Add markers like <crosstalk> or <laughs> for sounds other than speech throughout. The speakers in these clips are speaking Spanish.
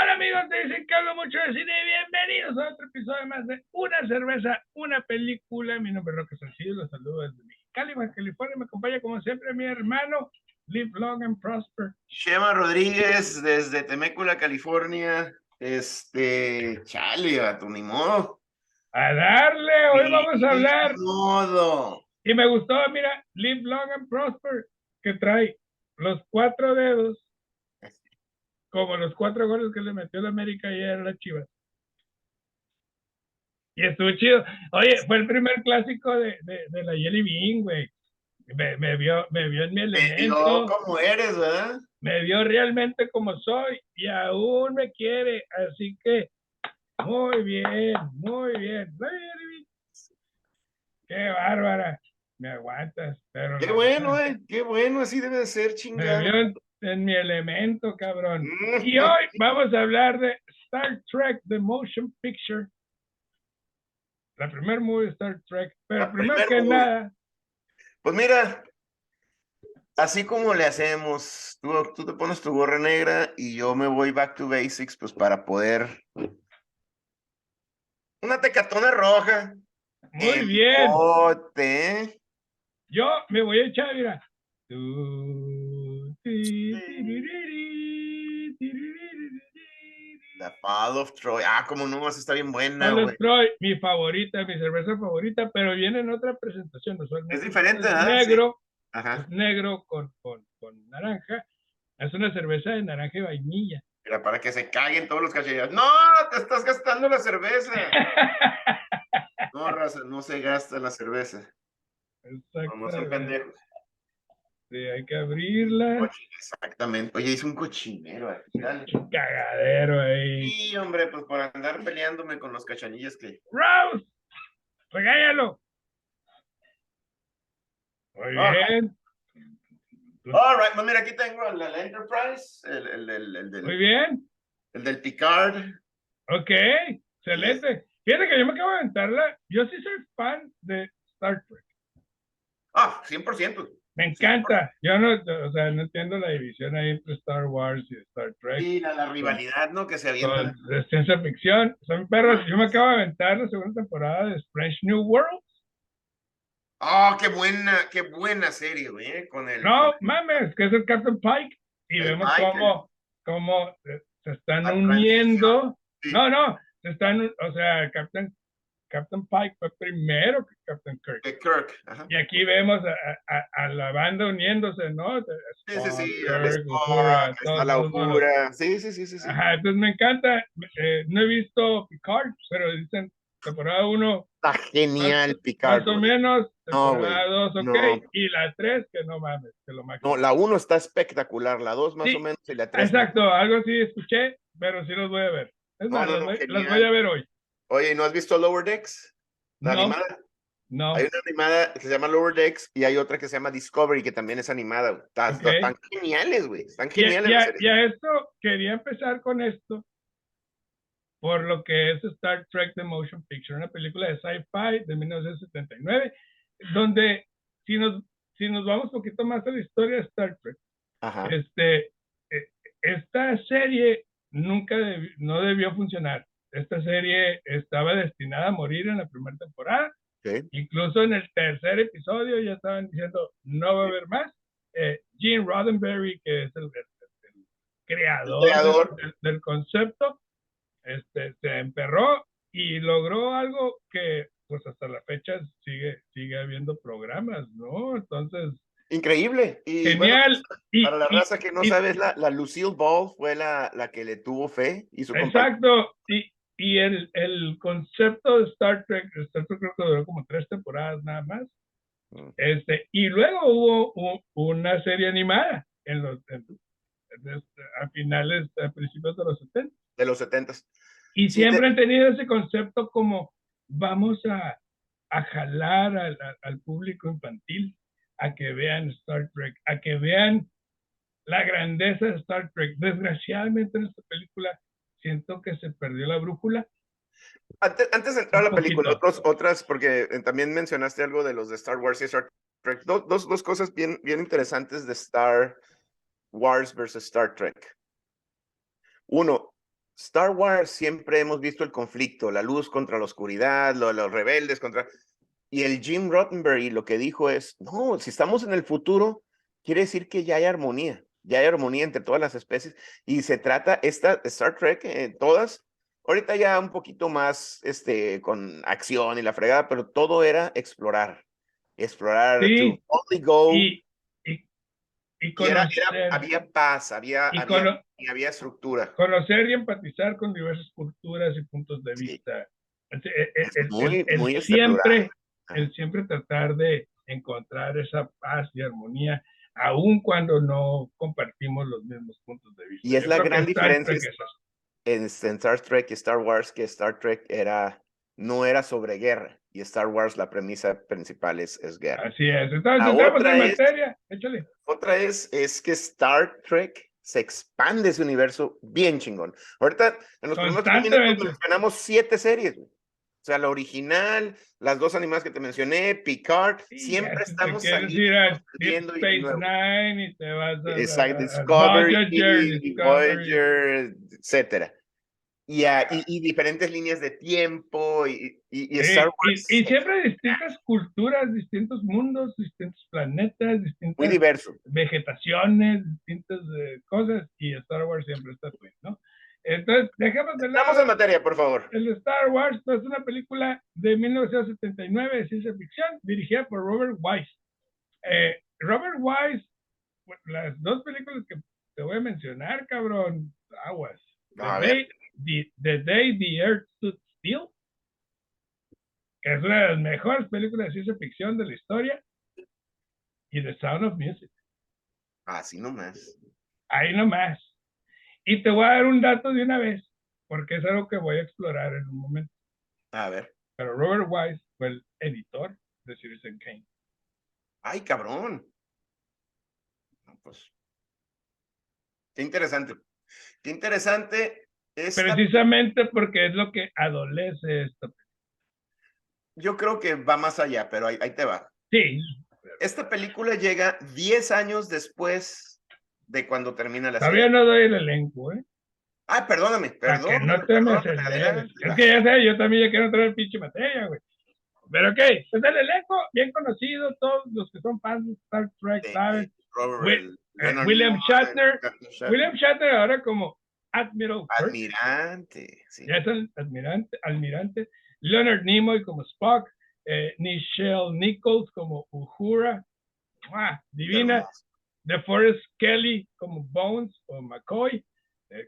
Hola amigos, te dicen que hablo mucho de cine. Bienvenidos a otro episodio más de Una cerveza, una película. Mi nombre es Roque Salcido, los saludo desde Mexicali, Baja California. Me acompaña como siempre mi hermano, Live Long and Prosper. Shema Rodríguez desde Temécula, California. Este, chale, tu ni modo. A darle, hoy vamos a hablar. Modo. Y me gustó, mira, Live Long and Prosper, que trae los cuatro dedos como los cuatro goles que le metió la América ayer a la Chivas. Y estuvo chido. Oye, fue el primer clásico de, de, de la Jelly Bean, güey. Me, me, vio, me vio en mi Me elemento. dio como eres, ¿verdad? Me vio realmente como soy y aún me quiere. Así que, muy bien, muy bien. Qué bárbara. Me aguantas. Pero Qué bueno, eh. Qué bueno, así debe de ser, Me chingada. vio en, en mi elemento, cabrón. Mm. Y hoy vamos a hablar de Star Trek, The Motion Picture. La primer movie de Star Trek. Pero La primero primer que movie. nada, Pues mira, así como le hacemos, tú, tú te pones tu gorra negra y yo me voy back to basics, pues para poder. Una tecatona roja. muy en bien. bote. Yo me voy a echar, mira. Tiririri, The Fall of Troy. Ah, como no, está bien buena, Fall of. Troy, mi favorita, mi cerveza favorita, pero viene en otra presentación. usualmente Es diferente, ¿verdad? Sí. Negro, Ajá. negro con, con, con naranja. Es una cerveza de naranja y vainilla. Mira, para que se caguen todos los cachellos. No, te estás gastando la cerveza. <laughs> No, raza, no se gasta la cerveza. No, no Exactamente. pendejos. Sí, hay que abrirla. Exactamente. Oye, hice un cochinero aquí. dale. Un cagadero ahí. Sí, hombre, pues por andar peleándome con los cachanillas que. Rose, regáñalo. Muy bien, All right, pues mira, aquí tengo la, la Enterprise, el, el, el, el del, muy bien. el del Picard. Ok, excelente. Fíjate que yo me acabo de aventarla. Yo sí soy fan de Star Trek. Ah, 100%. Me encanta. Yo no, o sea, no entiendo la división ahí entre Star Wars y Star Trek. Sí, la, la rivalidad, ¿no? Que se Son avientan. de ciencia ficción. Son perros. Yo me acabo de aventar la segunda temporada de Strange New World. Oh, qué buena, qué buena serie, güey, eh, con el. No mames, que es el Captain Pike. Y El vemos Pike, cómo, cómo se están uniendo. Sí. No, no, se están, o sea, el Captain, Captain Pike fue primero que Captain Kirk. de Kirk. Ajá. Y aquí vemos a, a- a la banda uniéndose, ¿no? De Sí, sí, sí. Spock, Kirk, Spock, Uhura, está todos la. Uhura. Sí, sí, sí, sí. sí. Ajá, entonces me encanta. eh, no he visto Picard, pero dicen temporada 1 Está genial, Picard. más o menos, No, güey, temporada 2, ok, no. y la 3 que no mames, que lo máximo. No, la 1 está espectacular, la 2 más Sí, o menos y la 3. Exacto, algo así escuché, pero sí los voy a ver. Es No, más, no, los, no, voy, los voy a ver hoy. Oye, ¿no has visto Lower Decks? La No, animada. no. Hay una animada que se llama Lower Decks y hay otra que se llama Discovery que también es animada. güey. Están geniales, güey. Están geniales. y a, y a esto, quería empezar con esto, por lo que es Star Trek The Motion Picture, una película de sci-fi de 1979, donde si nos, si nos vamos un poquito más a la historia de Star Trek, Ajá. este, eh, esta serie nunca no debió funcionar. Esta serie estaba destinada a morir en la primera temporada. ok. Incluso en el tercer episodio ya estaban diciendo no va a haber más. Eh, Gene Roddenberry, que es el, el- el creador, del- creador. Del, del concepto, este, se emperró y logró algo que pues hasta la fecha sigue, sigue habiendo programas, ¿no? Entonces, Increíble. Y bueno, genial. Y- para la y- raza que no y- sabes, la, la Lucille Ball fue la, la que le tuvo fe y su. Exacto. Y, y el, el concepto de Star Trek, Star Trek creo que duró como tres temporadas nada más. Mm. Este, y luego hubo una serie animada en los, en- en- a finales, a principios de los 70. de los 70 Y Sí, siempre han tenido ese concepto como vamos a, a jalar al, al- al público infantil a que vean Star Trek, a que vean la grandeza de Star Trek. Desgraciadamente en esta película siento que se perdió la brújula. Antes, antes de entrar a la película, otros, otras, porque eh, también mencionaste algo de los de Star Wars y Star Trek. Do- dos, dos cosas bien, bien interesantes de Star Wars versus Star Trek. Uno, Star Wars siempre hemos visto el conflicto, la luz contra la oscuridad, los rebeldes contra... Y el Jim Rottenberg lo que dijo es, no, si estamos en el futuro, quiere decir que ya hay armonía, ya hay armonía entre todas las especies y se trata, esta Star Trek, eh, todas, ahorita ya un poquito más este, con acción y la fregada, pero todo era explorar, explorar, sí. only go. Y, y, había paz, había, había, había, estructura. Conocer y empatizar con diversas culturas y puntos de vista. muy, muy siempre el siempre tratar de encontrar esa paz y armonía, aun cuando no compartimos los mismos puntos de vista. Y es la gran diferencia en, Star Trek y Star Wars, que Star Trek era, no era sobre guerra, y Star Wars la premisa principal es, es guerra. Así es, entonces otra en materia, échale. Otra es, es que Star Trek se expande ese universo bien chingón. Ahorita en los primeros minutos mencionamos siete series. O sea, la original, las dos animadas que te mencioné, Picard, siempre estamos saliendo, viendo Space Nine y te vas a, Exacto, Discovery, Voyager, etcétera. Y, y, diferentes líneas de tiempo y, y, Star Wars. Y, siempre distintas culturas, distintos mundos, distintos planetas, distintas Muy diverso. vegetaciones, distintas eh, cosas y Star Wars siempre está ahí, ¿no? Entonces, dejemos de lado. Vamos en materia, por favor. El Star Wars pues, es una película de 1979 de ciencia ficción dirigida por Robert Wise. Eh, Robert Wise, las dos películas que te voy a mencionar, cabrón, aguas. The, Day, the, Earth Stood Still, que es una de las mejores películas de ciencia ficción de la historia, y The Sound of Music. Así nomás. Ahí nomás. Y te voy a dar un dato de una vez, porque es algo que voy a explorar en un momento. A ver. Pero Robert Wise fue el editor de Citizen Kane. ¡Ay, cabrón! pues. Qué interesante. Qué interesante. Precisamente porque es lo que adolece esto. Yo creo que va más allá, pero ahí, ahí te va. Sí. Esta película llega 10 años después de cuando termina la Todavía no doy el elenco, ¿eh? Ah, perdóname, perdón. No te me Es que ya sé, yo también ya quiero traer pinche materia, güey. Pero ok, es el elenco bien conocido, todos los que son fans de Star Trek, ¿sabes? Eh, William Shatner. William Shatner ahora como Admiral. Almirante, sí. Ya es el almirante, almirante. Leonard Nimoy como Spock. Eh, Nichelle Nichols como Uhura. ¡Ah! Divina de Forrest Kelly como Bones o McCoy,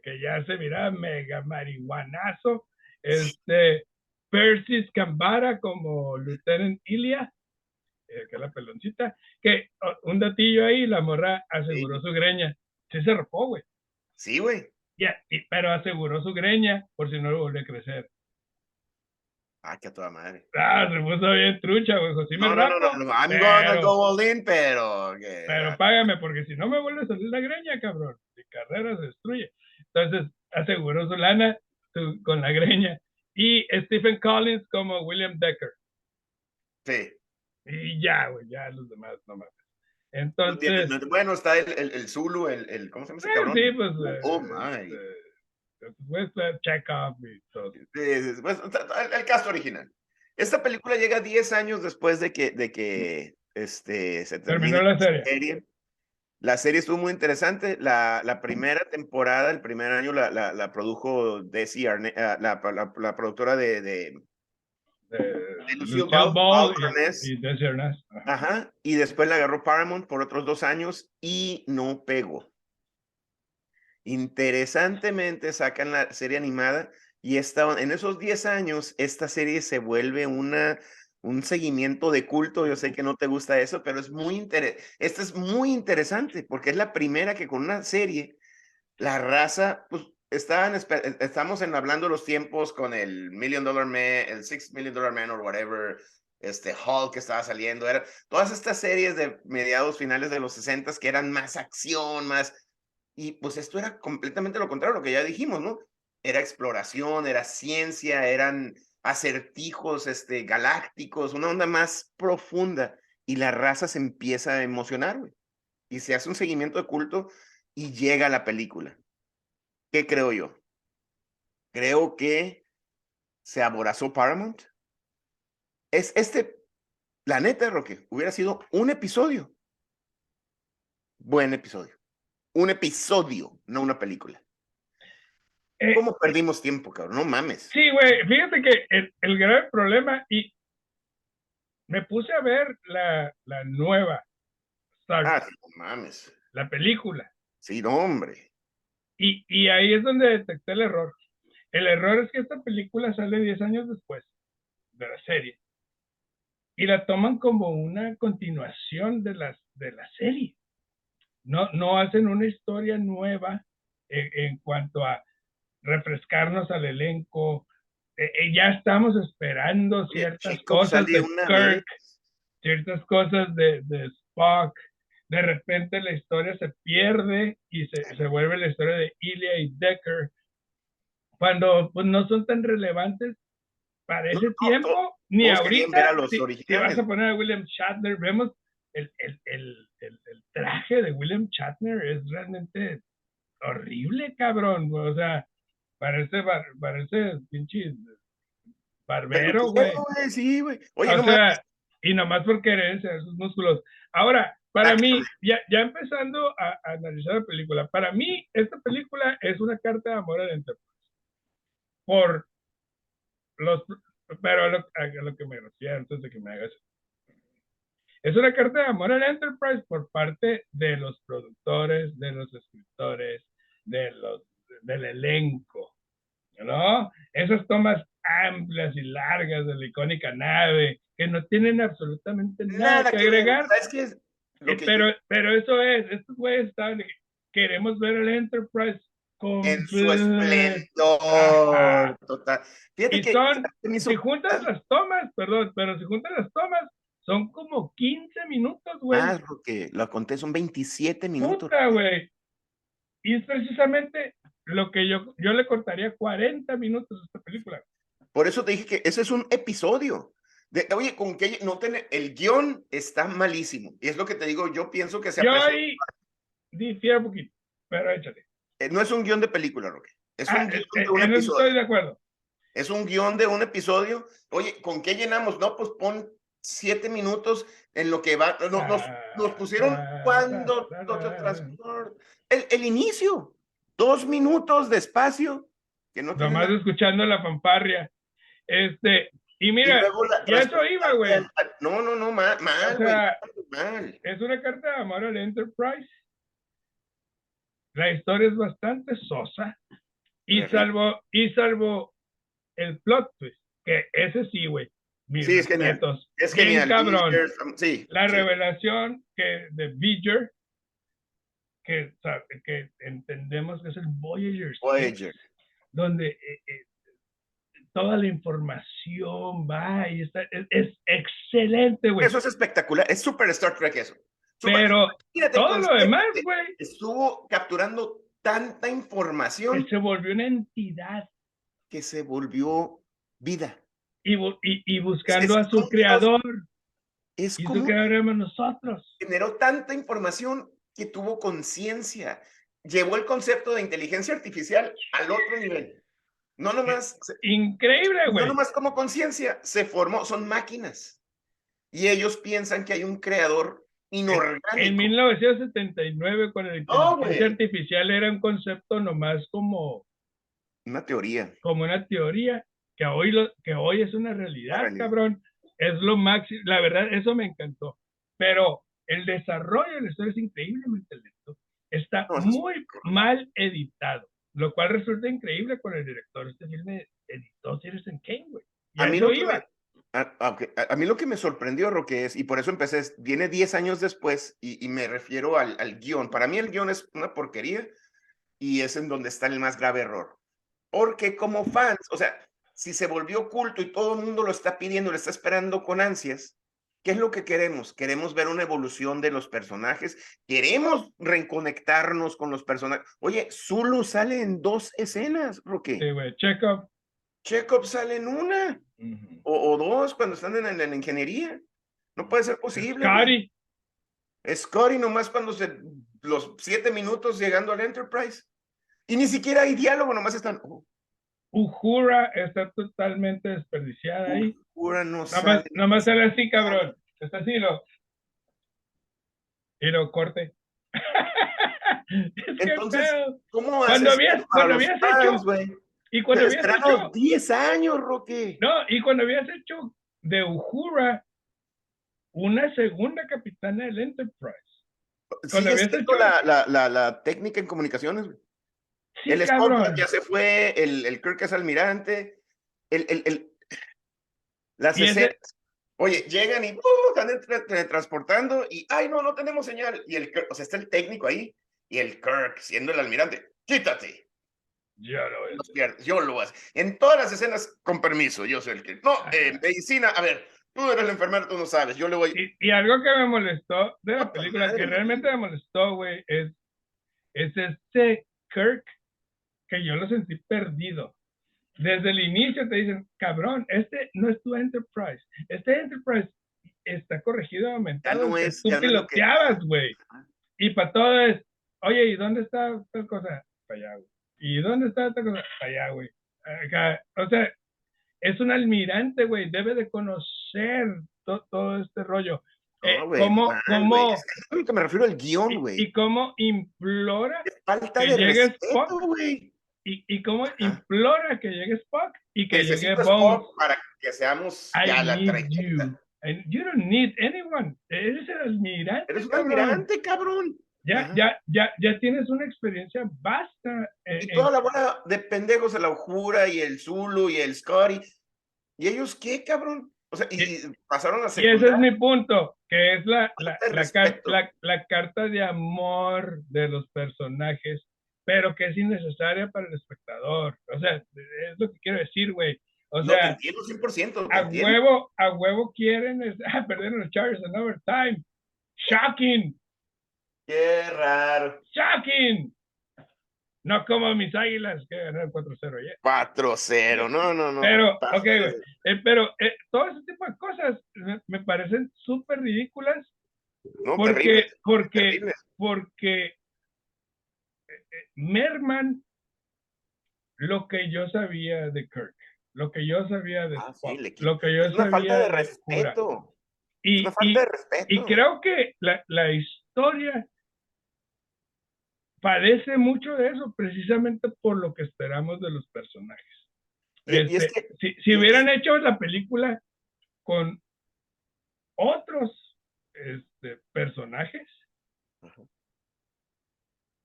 que ya se mira mega marihuanazo. Este, Persis Cambara como Lieutenant Ilia, eh, que es la peloncita, que un datillo ahí, la morra aseguró su greña. Sí se rapó, güey. Sí, güey. Ya, pero aseguró su greña por si no lo vuelve a crecer. Ah, que a toda madre. Ah, se puso bien trucha, güey. No, me no, no, no, I'm gonna go all in, pero... Pero págame, porque si no me vuelve a salir la greña, cabrón. Mi carrera se destruye. Entonces, aseguró su lana con la greña. Y Stephen Collins como William Decker. Sí. Y ya, güey, ya los demás no mames. Entonces... Bueno, está el, el, el Zulu, el, el, ¿cómo se llama ese cabrón? Sí, pues... Oh, my. Este, Chekhov el, caso original. Esta película llega 10 años después de que, de que este, se terminó la serie. La serie estuvo muy interesante. La, la primera temporada, el primer año, la, la, la produjo Desi Arnett, ah, la, la, productora de, de, de Lucille Ball, y, y Desi Arnett. Ajá. Y después la agarró Paramount por otros dos años y no pegó. Interesantemente sacan la serie animada y esta, en esos 10 años esta serie se vuelve una, un seguimiento de culto. Yo sé que no te gusta eso, pero es muy interesante. Esta es muy interesante porque es la primera que con una serie la raza, pues estaban, e, estamos en, hablando los tiempos con el Million Dollar Man, el Six Million Dollar Man or whatever, este Hulk que estaba saliendo, era todas estas series de mediados finales de los 60 que eran más acción, más y pues esto era completamente lo contrario, lo que ya dijimos, ¿no? Era exploración, era ciencia, eran acertijos este, galácticos, una onda más profunda. Y la raza se empieza a emocionar, güey. Y se hace un seguimiento de culto y llega la película. ¿Qué creo yo? creo que se aborazó Paramount. Es este, la neta, Roque, hubiera sido un episodio. Buen episodio. Un episodio, no una película. Eh, ¿Cómo perdimos tiempo, cabrón? No mames. Sí, güey, fíjate que el, el grave problema, y me puse a ver la, la nueva Star Ah, no mames. la película, Sí, no, hombre. y, y ahí es donde detecté el error. El error es que esta película sale 10 años después de la serie, y la toman como una continuación de, las, de la serie. No, no hacen una historia nueva en, en cuanto a refrescarnos al elenco. Eh, eh, ya estamos esperando ciertas cosas de Kirk, vez. ciertas cosas de, de Spock. De repente la historia se pierde y se, se vuelve la historia de Ilia y Decker. Cuando pues, no son tan relevantes para ese no, tiempo, ni ahorita. ver a los si, si originales. vas a poner a William Shatner, vemos el, el, el, el, el traje de William Shatner es realmente horrible, cabrón. O sea, parece, bar- parece pinche barbero, güey. Sí, güey. Oye, O sea, y nomás por quererse esos músculos. Ahora, para mí, ya, ya empezando a, a analizar la película, para mí, esta película es una carta de amor al Enterprise. Por los. Pero a lo, a lo que me refiero antes de que me hagas. Es una carta de amor al Enterprise por parte de los productores, de los escritores, de los, del elenco. ¿No? Esas tomas amplias y largas de la icónica nave, que no tienen absolutamente nada, Nada que que agregar. ¿Sabes qué es? Eh, que pero, pero eso es, estos güeyes estaban que queremos ver el Enterprise con en su esplendor Ajá. total. Fíjate Y que son, hizo si juntas las tomas, perdón, pero si juntas las tomas, son como 15 minutos, güey. más, porque lo conté, son 27 minutos. Puta, güey. Y es precisamente lo que yo, yo le cortaría 40 minutos a esta película. Por eso te dije que ese es un episodio. De, oye, con que no tiene, el guion está malísimo. Y es lo que te digo, yo pienso que se Yo ahí difiero un poquito, pero échale. eh, no es un guion de película, Roque. Es Ah, un guion eh, de un en eso episodio. estoy de acuerdo. Es un guion de un episodio. Oye, ¿con qué llenamos? No, pues pon siete minutos en lo que va. no- Nos, nos pusieron cuando el, el inicio. Dos minutos de espacio. Que no tiene Nomás nada. escuchando la fanfarria. Este, y Y mira, luego la y eso iba, güey. No, no, no, mal, mal, O sea, mal. es una carta de amor al Enterprise. La historia es bastante sosa. Y salvo, y salvo el plot twist, que ese sí, güey. Mis Sí, es genial. Es genial. cabrón. Sí. La sí. revelación que de Voyager, que, entendemos que es el Voyager, Voyager. donde eh, eh, toda la información va y está, es, es excelente, güey. Eso es espectacular. Es super Star Trek eso. Pero Imagínate todo lo demás, de- güey, Estuvo capturando tanta información que se volvió una entidad que se volvió vida. Y, y, y buscando Es- a su creador. Es Y su como creador éramos nosotros. generó tanta información que tuvo conciencia. Llevó el concepto de inteligencia artificial al otro nivel. No nomás, Increíble, no güey. nomás como conciencia, se formó, son máquinas. Y ellos piensan que hay un creador inorgánico. En 1979, cuando la No, inteligencia güey. artificial era un concepto nomás como, Una teoría. como una teoría, que hoy, lo, que hoy es una realidad, cabrón. Es lo máximo. La verdad, eso me encantó. Pero el desarrollo de la historia es increíblemente lento. Está muy mal editado, lo cual resulta increíble con el director. Este filme editó Citizen Kane, güey. A mí, lo que iba. me, a, a- a mí lo que me sorprendió, Roque, es, y por eso empecé, es- viene 10 años después, y, y me refiero al, al guion. Para mí el guion es una porquería, y es en donde está el más grave error. Porque como fans, o sea, si se volvió culto y todo el mundo lo está pidiendo, lo está esperando con ansias, ¿qué es lo que queremos? Queremos ver una evolución de los personajes, queremos reconectarnos con los personajes. Oye, Zulu sale en dos escenas, Roque. Sí, güey. Chekhov. Chekhov sale en una o, o dos cuando están en, la- en la ingeniería. No puede ser posible. Scotty. Scotty nomás cuando se los siete minutos llegando al Enterprise. Y ni siquiera hay diálogo, nomás están. oh, Uhura está totalmente desperdiciada ahí. Uhura no Nada más, nada más sale así, cabrón. Está así, lo. Y lo corte. <laughs> es que Entonces, pedo. ¿Cómo Cuando haces habías- cuando habías fans, hecho- güey? Y cuando habías Esperanos hecho. 10 años, Roque. No, y cuando habías hecho de Uhura una segunda capitana del Enterprise. cuando Sigue habías hecho- la, la, la, la técnica en comunicaciones, güey. Sí, el. Scott ya se fue, el, el Kirk es almirante, el, el, el, las escenas. Oye, llegan y uh, están teletransportando y, ay, no, no tenemos señal. Y el Kirk, o sea, está el técnico ahí y el Kirk, siendo el almirante, quítate. Ya lo es. yo lo hago. En todas las escenas, con permiso, yo soy el que. No, eh, medicina, a ver, tú eres el enfermero, tú no sabes, yo le voy. Y, y algo que me molestó de la película, que realmente me molestó, güey, es, es este Kirk que yo lo sentí perdido. Desde el inicio te dicen, cabrón, este no es tu Enterprise. Este Enterprise está corregido, aumentado. no el que es, tú ya no es lo que- piloteabas, güey. Ajá. Y para todo es, oye, ¿y dónde está tal cosa? Para allá, güey. ¿Y dónde está tal cosa? Para allá, güey. O sea, es un almirante, güey. Debe de conocer to- todo este rollo. Eh, No, ¿Cómo, mal, cómo, es que que me refiero al guion, y, güey. y cómo implora Falta que de llegue respeto, Spock, güey. Y, y cómo implora que llegue Spock y que llegue Necesito Bones. Spock para que seamos I ya la need 30. you. And you don't need anyone. Eres el almirante. Eres un cabrón. almirante, cabrón. Ya, Ajá. ya, ya, ya tienes una experiencia vasta. en- Y en- toda la bola de pendejos, el Aujura y el Zulu y el Scotty. ¿Y ellos qué, cabrón? O sea, y, y pasaron a Y ese es mi punto, que es la, la, la- la carta de amor de los personajes, pero que es innecesaria para el espectador. O sea, es lo que quiero decir, güey. O No, te sea, entiendo 100%. te a entiendo. huevo, a huevo quieren es, <laughs> ah, perder los Chargers en overtime. Shocking, Qué raro. shocking. No como mis águilas que ganaron 4-0 ayer. 4-0. No, no, no. Pero, ok, güey. Eh, pero eh, todo ese tipo de cosas me, me parecen súper ridículas No, porque, terrible. porque, terrible. porque merman lo que yo sabía de Kirk, lo que yo sabía de Ah, sí, Spock, lo que yo Es una sabía falta de respeto. Es Y, una y- falta de respeto. y creo que la, la historia padece mucho de eso, precisamente por lo que esperamos de los personajes. Es Este, que- si, si hubieran hecho la película con otros este, personajes,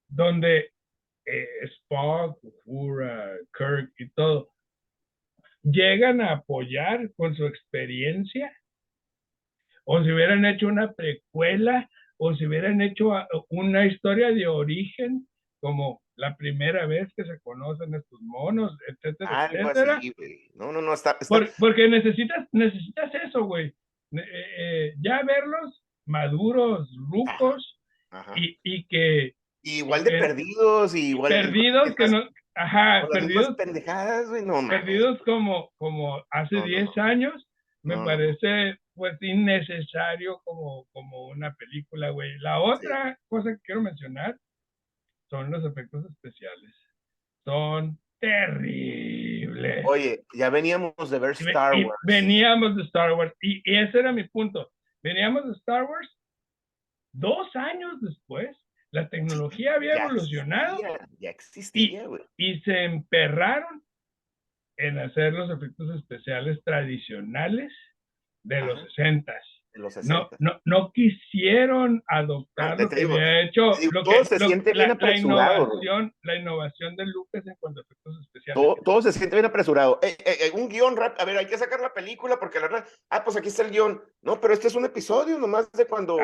donde eh, Spock, Uhura, Kirk y todo llegan a apoyar con su experiencia, o si hubieran hecho una precuela, o si hubieran hecho a- una historia de origen, como la primera vez que se conocen estos monos, etcétera, Algo etcétera. así. No, no, no, está. está- Por- porque necesitas, necesitas eso, güey. Eh, eh, ya verlos maduros, rucos, Ajá. y, y que Igual de perdidos, y igual perdidos que no, ajá, perdidos, pendejadas, güey. No, perdidos como, como hace No, no, 10 no. años, me parece pues innecesario como, como una película, güey. La otra cosa que quiero mencionar son los efectos especiales. Son terribles. Oye, ya veníamos de ver Star Wars. Veníamos de Star Wars. Y, y ese era mi punto. Veníamos de Star Wars. Dos años después, la tecnología había Ya evolucionado existía, Ya existía, güey. y se emperraron en hacer los efectos especiales tradicionales de los Ajá. 60 En los 60. no, no, no quisieron adoptar te lo que había hecho te digo, lo todo que- se lo- siente la, bien innovación, la innovación de Lucas en cuanto a efectos especiales. Todo, todo se siente bien apresurado. Eh, eh, eh, un guion rap, a ver, hay que sacar la película porque la verdad, ah, pues aquí está el guion. No, pero este es un episodio nomás de cuando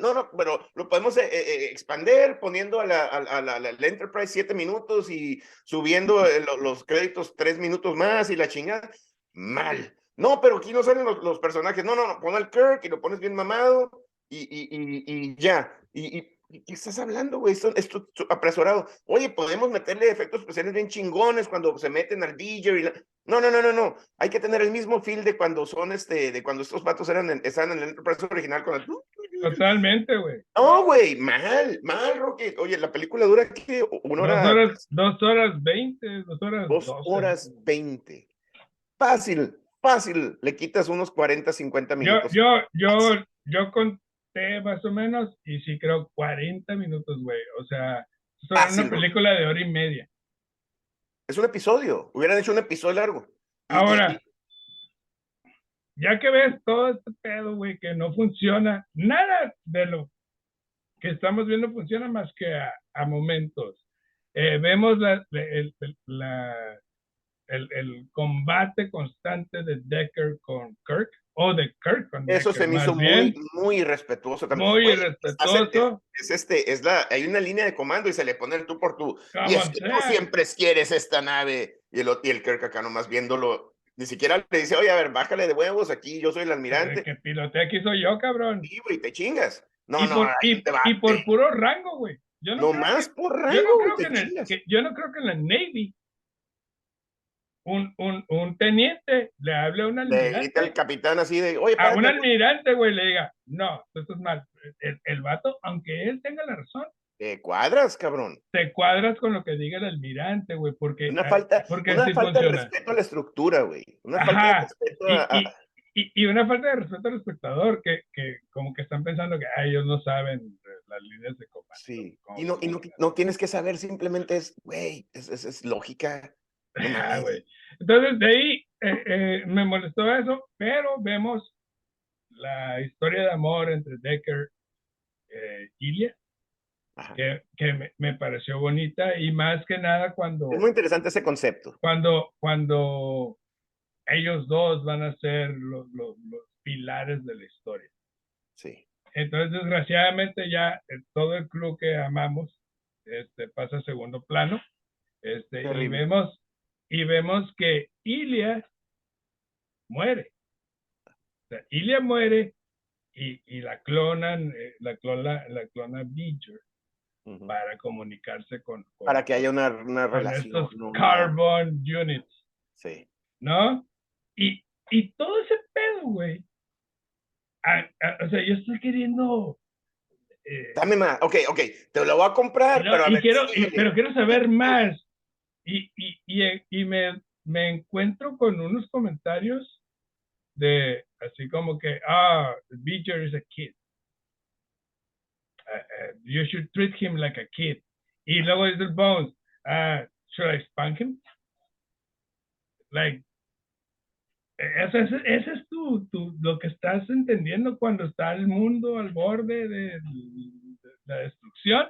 No, no, pero lo podemos eh, expander poniendo a la, a, a la, a la- la Enterprise siete minutos y subiendo lo- los créditos tres minutos más y la chingada. Mal. No, pero aquí no salen los, los personajes. No, no, no, pon al Kirk y lo pones bien mamado y, y, y, y ya. Y ¿qué estás hablando, güey? Esto, esto apresurado. Oye, podemos meterle efectos especiales bien chingones cuando se meten al DJ y la- No, no, no, no, no. Hay que tener el mismo feel de cuando son este, de cuando estos vatos eran en, estaban en el Enterprise original con el Totalmente, güey. No, güey, mal, mal, Roque. Oye, la película dura que una hora. Dos horas, dos horas veinte, dos horas. Dos horas veinte. Fácil, fácil. Le quitas unos 40, 50 minutos. Yo, yo, yo, yo conté más o menos y sí creo 40 minutos, güey. O sea, es una película de hora y media. Es un episodio. Hubieran hecho un episodio largo. Ahora, ya que ves todo este pedo, güey, que no funciona, nada de lo que estamos viendo funciona más que a, momentos. Eh, vemos la, el, el, combate constante de Decker con Kirk, o de Kirk con Eso se me hizo muy, muy respetuoso también. Muy respetuoso. Es, este, es la, hay una línea de comando y se le pone el tú por tú. y es que tú siempre quieres esta nave. Y el, y el Kirk acá nomás viéndolo ni siquiera le dice, oye, a ver, bájale de huevos, aquí yo soy el almirante. Que pilotea aquí soy yo, cabrón. Sí, güey, te chingas. No, y no, por, y, por puro rango, güey. Yo no, más por rango. Yo no, creo que en el, yo no creo que en la Navy un, un, un teniente le hable a un almirante. Le grita al capitán así de, oye, A un almirante, güey, le diga, no, esto es mal. El, el vato, aunque él tenga la razón, te cuadras, cabrón. Te cuadras con lo que diga el almirante, güey, porque... Una falta, porque una falta de respeto a la estructura, güey. Una falta de respeto a... Y, y, una falta de respeto al espectador, que, que como que están pensando que ellos no saben las líneas de comando. Sí, y, no, y no, no, tienes que saber, simplemente es, güey, es, es, es, lógica. Entonces, de ahí eh, eh, me molestó eso, pero vemos la historia de amor entre Decker eh, y Ilia que, que me, pareció bonita y más que nada cuando... Es muy interesante ese concepto. Cuando, cuando ellos dos van a ser los, los, pilares de la historia. Sí. Entonces, desgraciadamente ya todo el club que amamos este, pasa a segundo plano. Este, y vemos, y vemos que Ilia muere. O sea, Ilia muere y, y la clonan, eh, la clona, la clona Beecher para comunicarse con, Para que haya una, una relación. Estos carbon units. Sí. ¿No? Y, y todo ese pedo, güey. o sea, yo estoy queriendo... Eh, Dame más. Ok, ok. Te lo voy a comprar, pero quiero, pero quiero saber más. Y, y, y, y me, me encuentro con unos comentarios de así como que, ah, Beecher is a kid. Uh, you should treat him like a kid. Y luego dice el Bones, uh, should I spank him? Like, ese, ese, ese es tu, tu, lo que estás entendiendo cuando está el mundo al borde de, de la destrucción.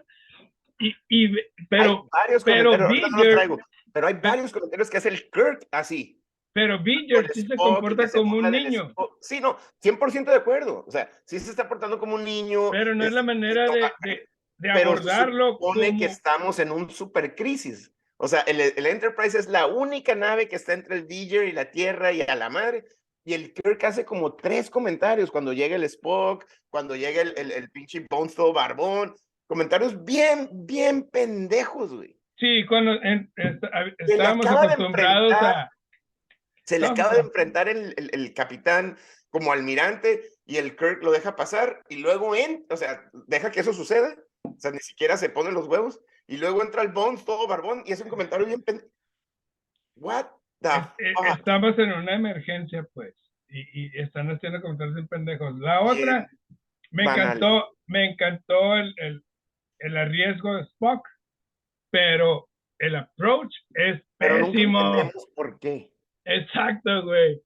Y, y, pero, pero, no pero hay varios comentarios que hace el Kirk así. Pero Binger sí se comporta como un niño. Sí, no, 100% de acuerdo. O sea, sí se está portando como un niño. Pero no es, la manera de, de, de abordarlo. Pero supone que estamos en un super crisis. O sea, el, el, Enterprise es la única nave que está entre el Binger y la Tierra y a la madre. Y el Kirk hace como tres comentarios cuando llega el Spock, cuando llega el, el, el pinche Bonzo Barbón. Comentarios bien, bien pendejos, güey. Sí, cuando estábamos acostumbrados a se le acaba de enfrentar el, el, capitán como almirante y el Kirk lo deja pasar y luego en, o sea, deja que eso suceda, o sea, ni siquiera se pone los huevos y luego entra el Bones todo barbón y es un comentario bien What the eh, Estamos en una emergencia, pues, y, y están haciendo comentarios bien pendejos. La otra, me encantó, me encantó el, el, el arriesgo de Spock, pero el approach es pésimo. ¿Por qué? Exacto, güey.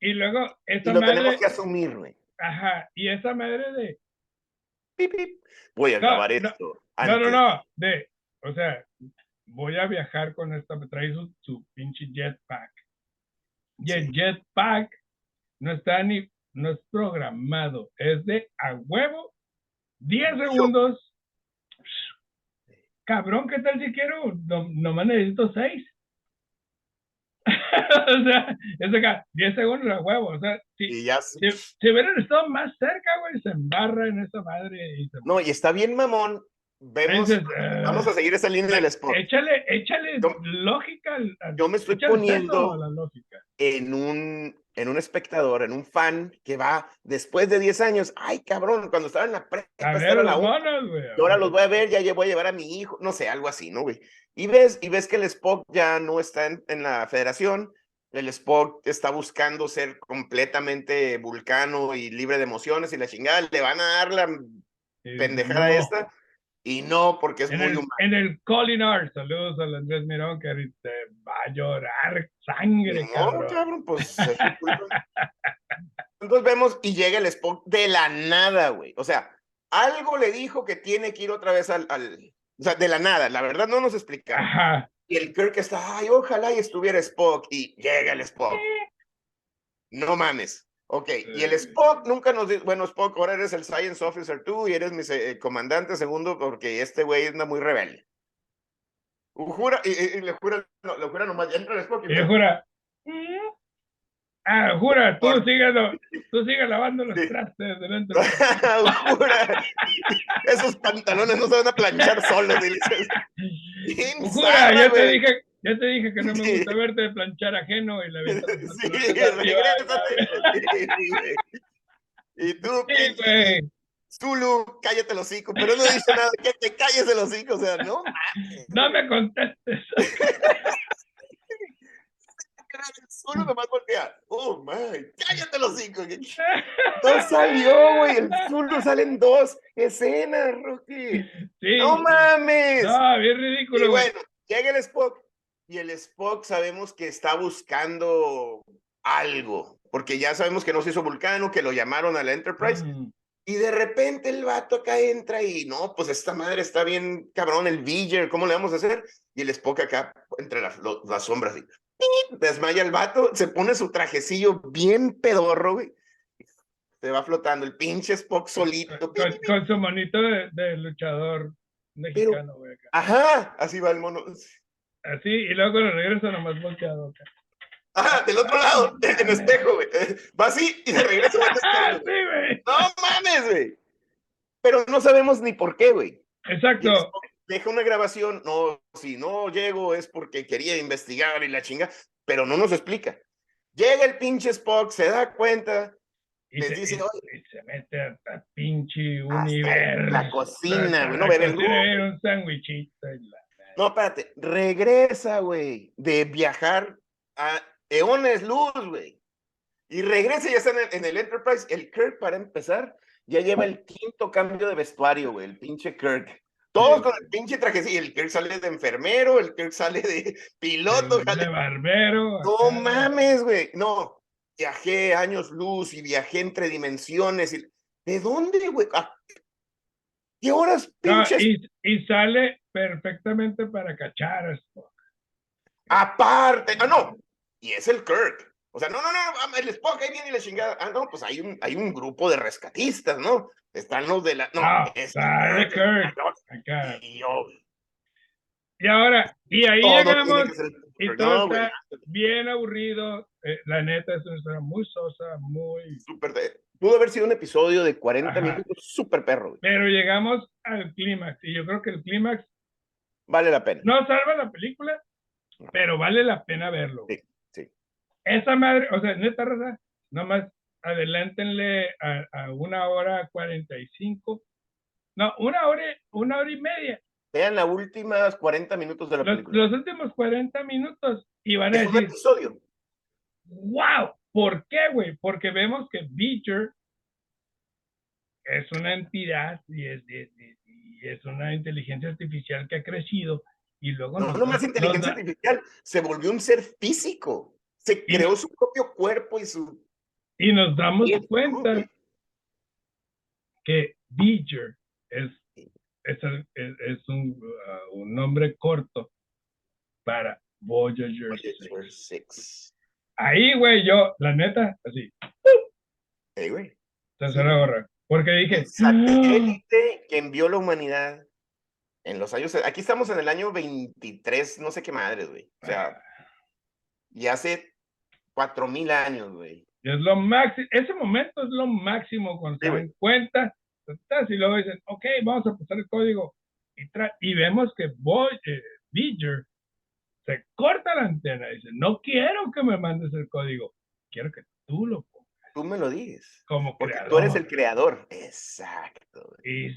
Y luego esa y lo madre. tenemos que asumir, güey. Ajá. Y esa madre de. Pip, pip. Voy a grabar esto. No, no, no. De. O sea, voy a viajar con esta. Trae su, su pinche jetpack. Y el jetpack no está ni. No es programado. Es de a huevo. 10 segundos. Cabrón, ¿qué tal si quiero? No, nomás necesito 6. <laughs> o sea, es acá, 10 segundos de huevo. O sea, si, ya, si, si, hubieran estado más cerca, güey, se embarra en esa madre. Y se... No, y está bien, mamón. Vemos, vamos a seguir esa línea del spot. Échale, échale yo, lógica. Yo me estoy poniendo. en un, en un espectador, en un fan que va después de 10 años. Ay, cabrón, cuando estaba en la prepa, estaba en la güey. y ahora los voy a ver, ya voy a llevar a mi hijo, no sé, algo así, ¿no, güey? Y ves, y ves que el Spock ya no está en, en la federación, el Spock está buscando ser completamente vulcano y libre de emociones y la chingada, le van a dar la pendejada no. esta, y no, porque es En muy el, humano. en el Colinar, saludos al Andrés Mirón, que ahorita va a llorar sangre, No, cabrón. cabrón, pues es su culpa. Entonces vemos y llega el Spock de la nada, güey. O sea, algo le dijo que tiene que ir otra vez al, al- o sea, de la nada, la verdad no nos explica. Ajá. Y el Kirk está, ay, ojalá y estuviera Spock. Y llega el Spock. No mames. Ok, y el Eh. Spock nunca nos dice, bueno, Spock, ahora eres el Science Officer tú y eres mi se- comandante segundo porque este güey anda muy rebelde. Jura, y, y- y le jura, no, le jura nomás, ya entra el Spock y Y le jura. "Mm". Ah, jura, tú lo- tú sigue lavando los Sí. trastes delante. <laughs> Jura. Esos pantalones no se van a planchar solos. y le dices, "Bien Jura, ya te güey". dije, ya te dije que no me gusta verte de planchar ajeno y la los Sí. Y tú, Sí, güey. Zulu, cállate el hocico, pero no dice nada, que te calles el hocico, o sea, no mames. No me contestes. Zulu nomás voltea, oh my, cállate el hocico. No <laughs> salió, güey, el Zulu salen dos escenas, Rocky. Sí. No mames. No, bien Y ridículo, güey. bueno, llega el Spock y el Spock sabemos que está buscando algo, porque ya sabemos que no se hizo vulcano, que lo llamaron a la Enterprise, Mm. y de repente el vato acá entra y no, pues esta madre está bien cabrón, el Viger, ¿cómo le vamos a hacer? Y el Spock acá entre las, lo- las sombras, desmaya el vato, se pone su trajecillo bien pedorro, güey. Se va flotando el pinche Spock solito. Con, con su monito de, de luchador mexicano, güey. acá. Ajá, así va el mono. Así, y luego cuando regresa nomás volteado. acá. Ah, del otro lado, en espejo, güey. Va así y de regreso va <laughs> Ah, espejo. sí, güey. No mames, güey. Pero no sabemos ni por qué, güey. Exacto. Deja una grabación, no, si no llego es porque quería investigar y la chinga, pero no nos explica. Llega el pinche Spock, se da cuenta, Y les se, dice, y- se mete hasta pinche universo. la cocina, güey, no ver el un sándwichito. y la- No, espérate, regresa, güey, de viajar a eones luz, güey. Y regresa, ya está en el, en el Enterprise. El Kirk, para empezar, ya lleva el quinto cambio de vestuario, güey, el pinche Kirk. Todos Sí. con el pinche traje, sí, el Kirk sale de enfermero, el Kirk sale de piloto, de, sale- de barbero. No mames, güey. No, viajé años luz y viajé entre dimensiones. Y... ¿De dónde, güey? ¿A ¿Qué horas No, pinches? y, y sale perfectamente para cachar a Spock. Aparte, ah, no, y es el Kirk. O sea, no, no, no, ah, el Spock ahí viene y la chingada. Ah, no, pues hay un, hay un grupo de rescatistas, ¿no? Están los de la. No, No, es sale Kirk. No, y yo, Y ahora, y ahí todo llegamos y todo No, güey, está bien aburrido. Eh, la neta es una historia muy sosa, muy... súper de- Pudo haber sido un episodio de 40 Ajá. minutos súper perro, güey. Pero llegamos al clímax y yo creo que el clímax Vale la pena. no salva la película, pero vale la pena verlo. Sí, sí. Esa madre, o sea, neta raza, nomás adelántenle a, a una hora cuarenta y cinco. No, una hora, una hora y media. Vean las últimas 40 minutos de la Los, película. los últimos 40 minutos y van a Es un decir, episodio. wow, ¿por qué, güey? Porque vemos que Beecher es una entidad y es, es una inteligencia artificial que ha crecido y luego No, nos no más inteligencia da- artificial. Se volvió un ser físico. Se Y- creó su propio cuerpo y su. y nos damos y cuenta que Beecher es, es, un, uh, un nombre corto para Voyager. Voyager 6. 6. Ahí, güey, yo, la neta, así, Ey, güey. la gorra. Porque dije, El satélite que envió la humanidad en los años. Aquí estamos en el año 23, no sé qué madre, güey. O sea, y hace 4000 años, güey. Es lo máximo, ese momento es lo máximo cuando Sí, se dan cuenta, y luego dicen, ok, vamos a pasar el código, y, y vemos que Voy, eh, se corta la antena y dice, no quiero que me mandes el código, quiero que tú lo. Tú me lo dices. Como Porque creador. tú eres el creador. Exacto. Y,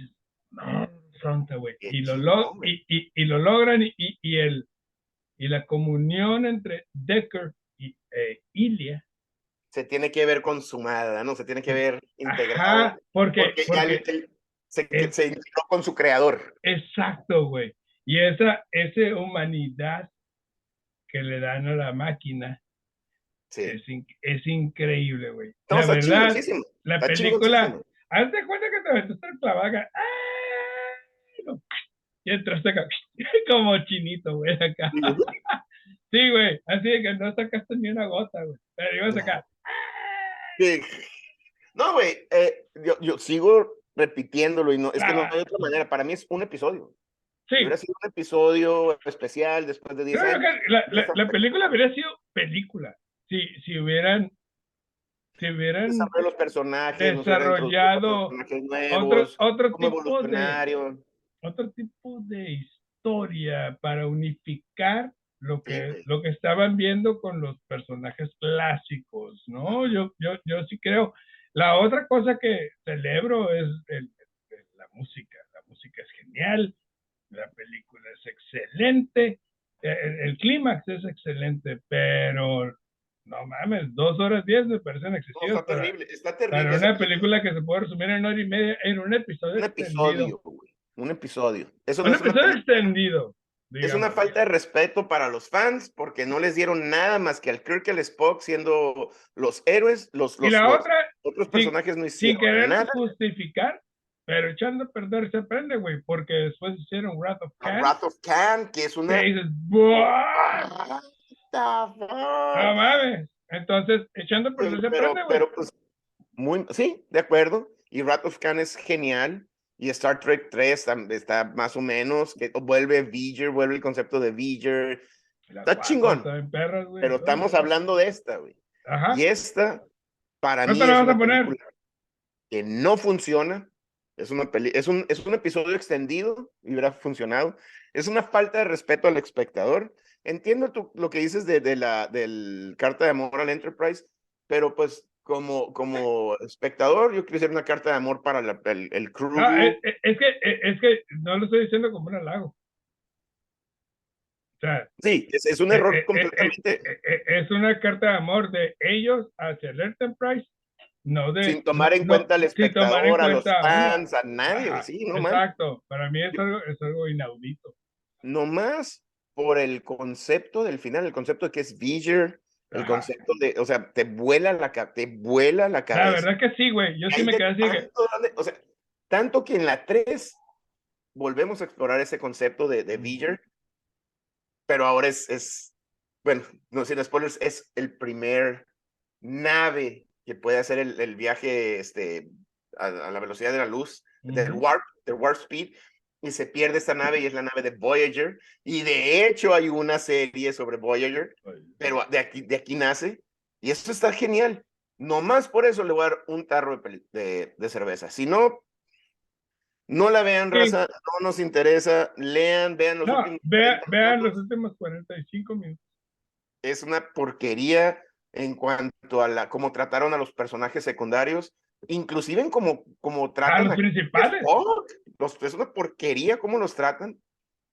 no, fronta, güey. Y lo, y, y, y lo logran y, y, el, y la comunión entre Decker y eh, Ilia. Se tiene que ver consumada, ¿no? Se tiene que ver integrada. Ajá, porque, Porque, ya porque- le- él se, es- se integró con su creador. exacto, güey. Y esa, esa humanidad que le dan a la máquina Sí. es, in- es increíble, güey. La verdad, la está película, hazte cuenta que te aventaste el clavaga. ¡ay! No, Y entraste acá, <laughs> como chinito, güey, acá. <laughs> Sí, güey, así de que no sacaste ni una gota, güey. Pero ibas acá. Sí. No, güey, eh, yo, yo sigo repitiéndolo y no, es que no Ah. hay otra manera. Para mí es un episodio. Sí, Hubiera sido un episodio especial después de 10 creo años. que la, la, la película habría sido película. Si, si hubieran, si hubieran los personajes, desarrollado personajes otro, nuevos, otro tipo de, otro tipo de historia para unificar lo que, lo que estaban viendo con los personajes clásicos, ¿no? Yo, yo, yo sí creo. La otra cosa que celebro es el- el- la música. La música es genial, la película es excelente, eh, el, el clímax es excelente, pero no mames, dos horas diez me parecen No, excesivas está para, terrible, está terrible. para una película que se puede resumir en hora y media en un episodio Un extendido. episodio, güey. Un episodio. Eso no Un es una episodio película. extendido. Es una digamos. falta de respeto para los fans porque no les dieron nada más que al Kirk y al Spock siendo los héroes. Los, Y los- la los otra, otros sin- personajes no sin hicieron querer nada. justificar, pero echando a perder se aprende, güey, porque después hicieron Wrath of Khan. Wrath of Khan, que es una. y dices, "Buah, What the fuck? No mames. Entonces, echando a perder se pero, aprende, pero, pues, muy, sí, de acuerdo. Y Wrath of Khan es genial. Y Star Trek 3 tam- está más o menos, que vuelve V'ger, vuelve el concepto de Las está guapas chingón. perras, güey, pero estamos hablando de esta, güey. Ajá. Y esta, para ¿No mí, es una a poner? película que no funciona. Es, una peli es, un, es un episodio extendido y hubiera funcionado. Es una falta de respeto al espectador. Entiendo tu- lo que dices de, de la del carta de amor al Enterprise, pero pues como, como espectador, yo quiero hacer una carta de amor para la- el, el crew. No, es, es- es que, es, es que no lo estoy diciendo como un halago. O sea, sí, es, es un eh, error eh, eh, completamente eh, eh, es una carta de amor de ellos hacia el Enterprise, no de... sin tomar en no- cuenta al espectador, a los cuenta a uno. fans, a nadie. Ajá, sí, no. Exacto, para mí es algo, es algo inaudito. nomás por el concepto del final, el concepto de que es V'ger, el Ajá. concepto de, o sea, te vuela la, te vuela la cabeza. La verdad que sí, güey, yo sí Hay me quedé así que... o sea, tanto que en la 3 volvemos a explorar ese concepto de, de V'ger, pero ahora es, es, bueno, no sin spoilers, es el primer nave que puede hacer el, el viaje este, a, a la velocidad de la luz, del Ujú. warp, del warp speed, y se pierde esta nave y es la nave de Voyager, y de hecho hay una serie sobre Voyager, pero de aquí, de aquí nace, y esto está genial. Nomás por eso le voy a dar un tarro de, de, de cerveza. Si no, no la vean, Sí. raza, no nos interesa, lean, vean los No, últimos vea- 40 vean los últimos 45 minutos. Es una porquería en cuanto a la cómo trataron a los personajes secundarios, inclusive en cómo, cómo A tratan los a principales. Spock. Los, es una porquería cómo los tratan.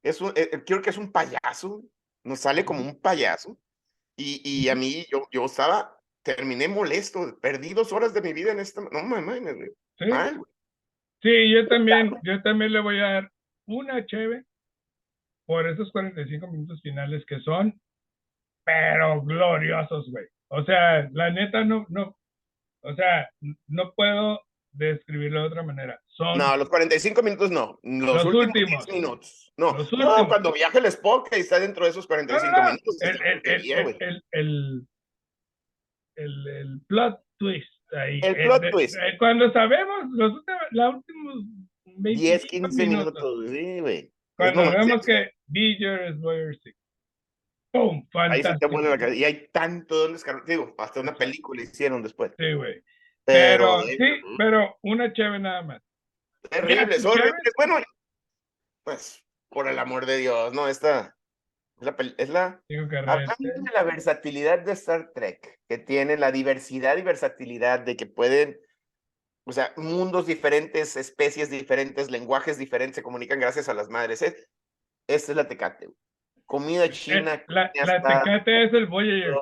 Es un, eh, creo que es un payaso, nos sale como un payaso. Y, y a mí, yo, yo estaba, terminé molesto, perdí dos horas de mi vida en esta. No mames, güey, Sí, mal, güey. sí, yo también, yo también le voy a dar una cheve por esos 45 minutos finales que son, pero gloriosos, güey. O sea, la neta no, no, o sea, no puedo describirlo de otra manera. Son No, los 45 minutos no, los, Los últimos, últimos. 10 minutos. No, Los no, últimos. cuando viaja el Spock y está dentro de esos No, 45 no, no, minutos. el, una el, el, el, el, plot twist ahí. El eh, plot twist. eh, cuando sabemos los últimos, últimos 10, 25 15 minutos, sí, güey. Cuando no, vemos que Beeger es Warrior 6. ¡Pum! Ahí se te Fantástico. la cabeza. Y hay tanto donde descargar. Digo, hasta una película hicieron después. Sí, güey. Pero, Pero, eh, sí, pero una cheve nada más. Terrible. Bueno, pues, por el amor de Dios, ¿no? Esta, Es la, es la de la versatilidad de Star Trek, que tiene la diversidad y versatilidad de que pueden, o sea, mundos diferentes, especies diferentes, lenguajes diferentes se comunican gracias a las madres. ¿eh? Esta es la Tecate. Comida china. Eh, la, comida la hasta- Tecate es el Voyager.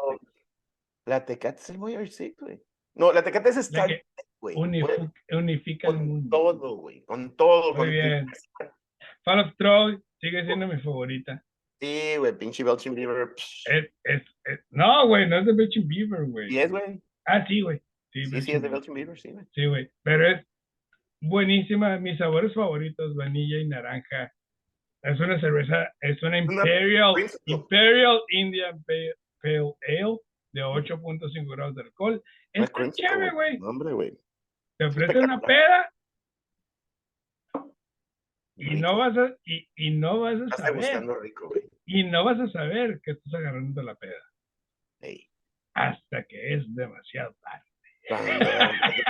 La Tecate es el Voyager, sí, güey. No, la Tecate es Star Trek, güey. unifica el mundo. todo, güey. Con todo. Muy con bien. Fall of Troy sigue siendo mi favorita. Sí, güey, pinche Belching Beaver. Es, es, es- no, güey, no es de Belching Beaver, güey. ¿Y es, güey? Ah, sí, güey. Sí, Sí, sí, es de. Belching Beaver, sí, güey. Sí, güey. Pero es buenísima. Mis sabores favoritos, vanilla y naranja. Es una cerveza, es una Imperial. Imperial Indian Pale, Pale Ale de 8.5 grados de alcohol. No Es es Creamsicle, chévere, güey. Hombre, güey. Te ofrece una peda y no vas a, y, y no vas a Estás saber, rico, güey. y no vas a saber que estás agarrando la peda Ey. hasta que es demasiado tarde.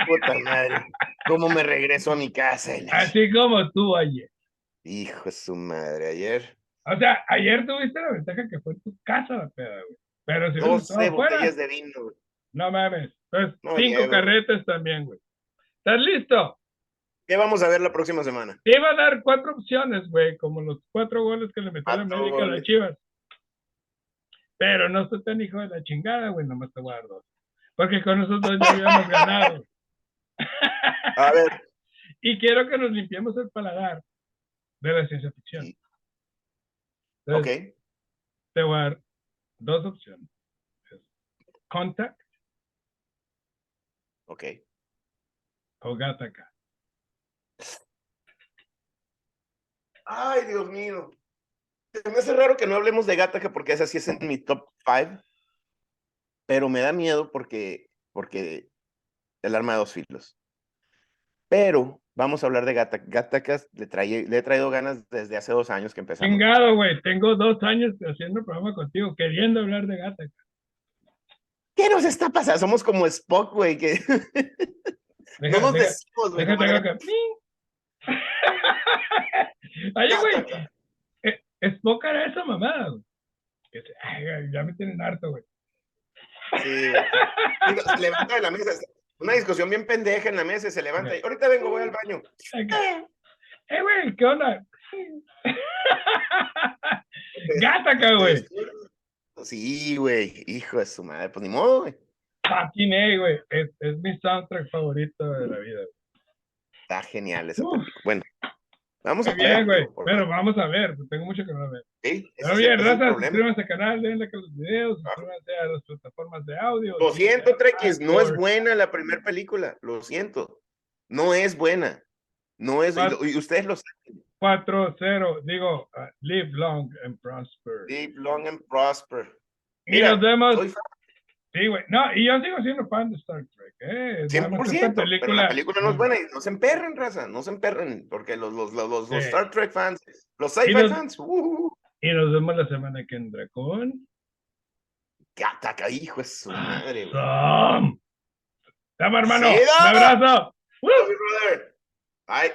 Puta madre. ¿Cómo me regreso a mi casa? Así como tú ayer. Hijo de su madre, ayer. O sea, ayer tuviste la ventaja que fue en tu casa la peda, güey. Pero si hubieras estado 12 afuera, botellas de vino. güey. no mames. Entonces, No cinco carretes también, güey. ¿Estás listo? ¿Qué vamos a ver la próxima semana? Te iba a dar cuatro opciones, güey, como los cuatro goles que le metió la América a las. Chivas. Pero no estoy tan hijo de la chingada, güey, nomás te dos. Porque con nosotros ya habíamos ganado. <laughs> A ver, Y quiero que nos limpiemos el paladar de la ciencia ficción. Sí. ok. Entonces, te voy a dar dos opciones. Es Contact Ok. O Gattaca. Ay, Dios mío. Me hace raro que no hablemos de Gattaca porque esa sí es en mi top 5. Pero me da miedo porque, porque el arma de dos filos. Pero vamos a hablar de Gattaca. Gattaca le, trae- le he traído ganas desde hace dos años que empezamos. Chingado, güey. Tengo dos años haciendo programa contigo, queriendo hablar de Gattaca. ¿Qué nos está pasando? Somos como Spock, güey, que <laughs> Deja, no nos deja- decimos, güey. Oye, <laughs> güey, Gattaca. eh, es poca era esa mamada, güey. Ay, ya me tienen harto, güey. Sí, se levanta de la mesa. Una discusión bien pendeja en la mesa y se levanta. y, Ahorita vengo, voy al baño. Acá. Eh, güey, ¿qué onda? <laughs> Gattaca, güey. Sí, güey. Hijo de su madre. Pues ni modo, güey. Fucking A, güey. Es, es mi soundtrack favorito de la vida. Está genial esa. Bueno, vamos a Muy bien, güey. Pero vamos a ver, pues, tengo mucho que no ver. Sí, Pero bien, raza, suscríbanse al canal, denle like a los videos, suscríbanse a las plataformas de audio. Lo siento, Trekkies, no es buena la primera película. Lo siento. No es buena. No es. y lo- Y ustedes lo saben. 4-0, digo, uh, live long and prosper. Live long and prosper. y Mira, nos vemos. Sí, güey. No, y yo sigo siendo fan de Star Trek, ¿eh? Nada más que 100%, esta pero la película no es buena y no se emperren, raza, no se emperren, porque los, los, los, los, Sí. Star Trek fans, los sci-fi los- fans, uh, Y nos vemos la semana que entra con. que ataca, hijo de su madre, güey. Hermano. Sí, Un abrazo. Love you, brother. Bye.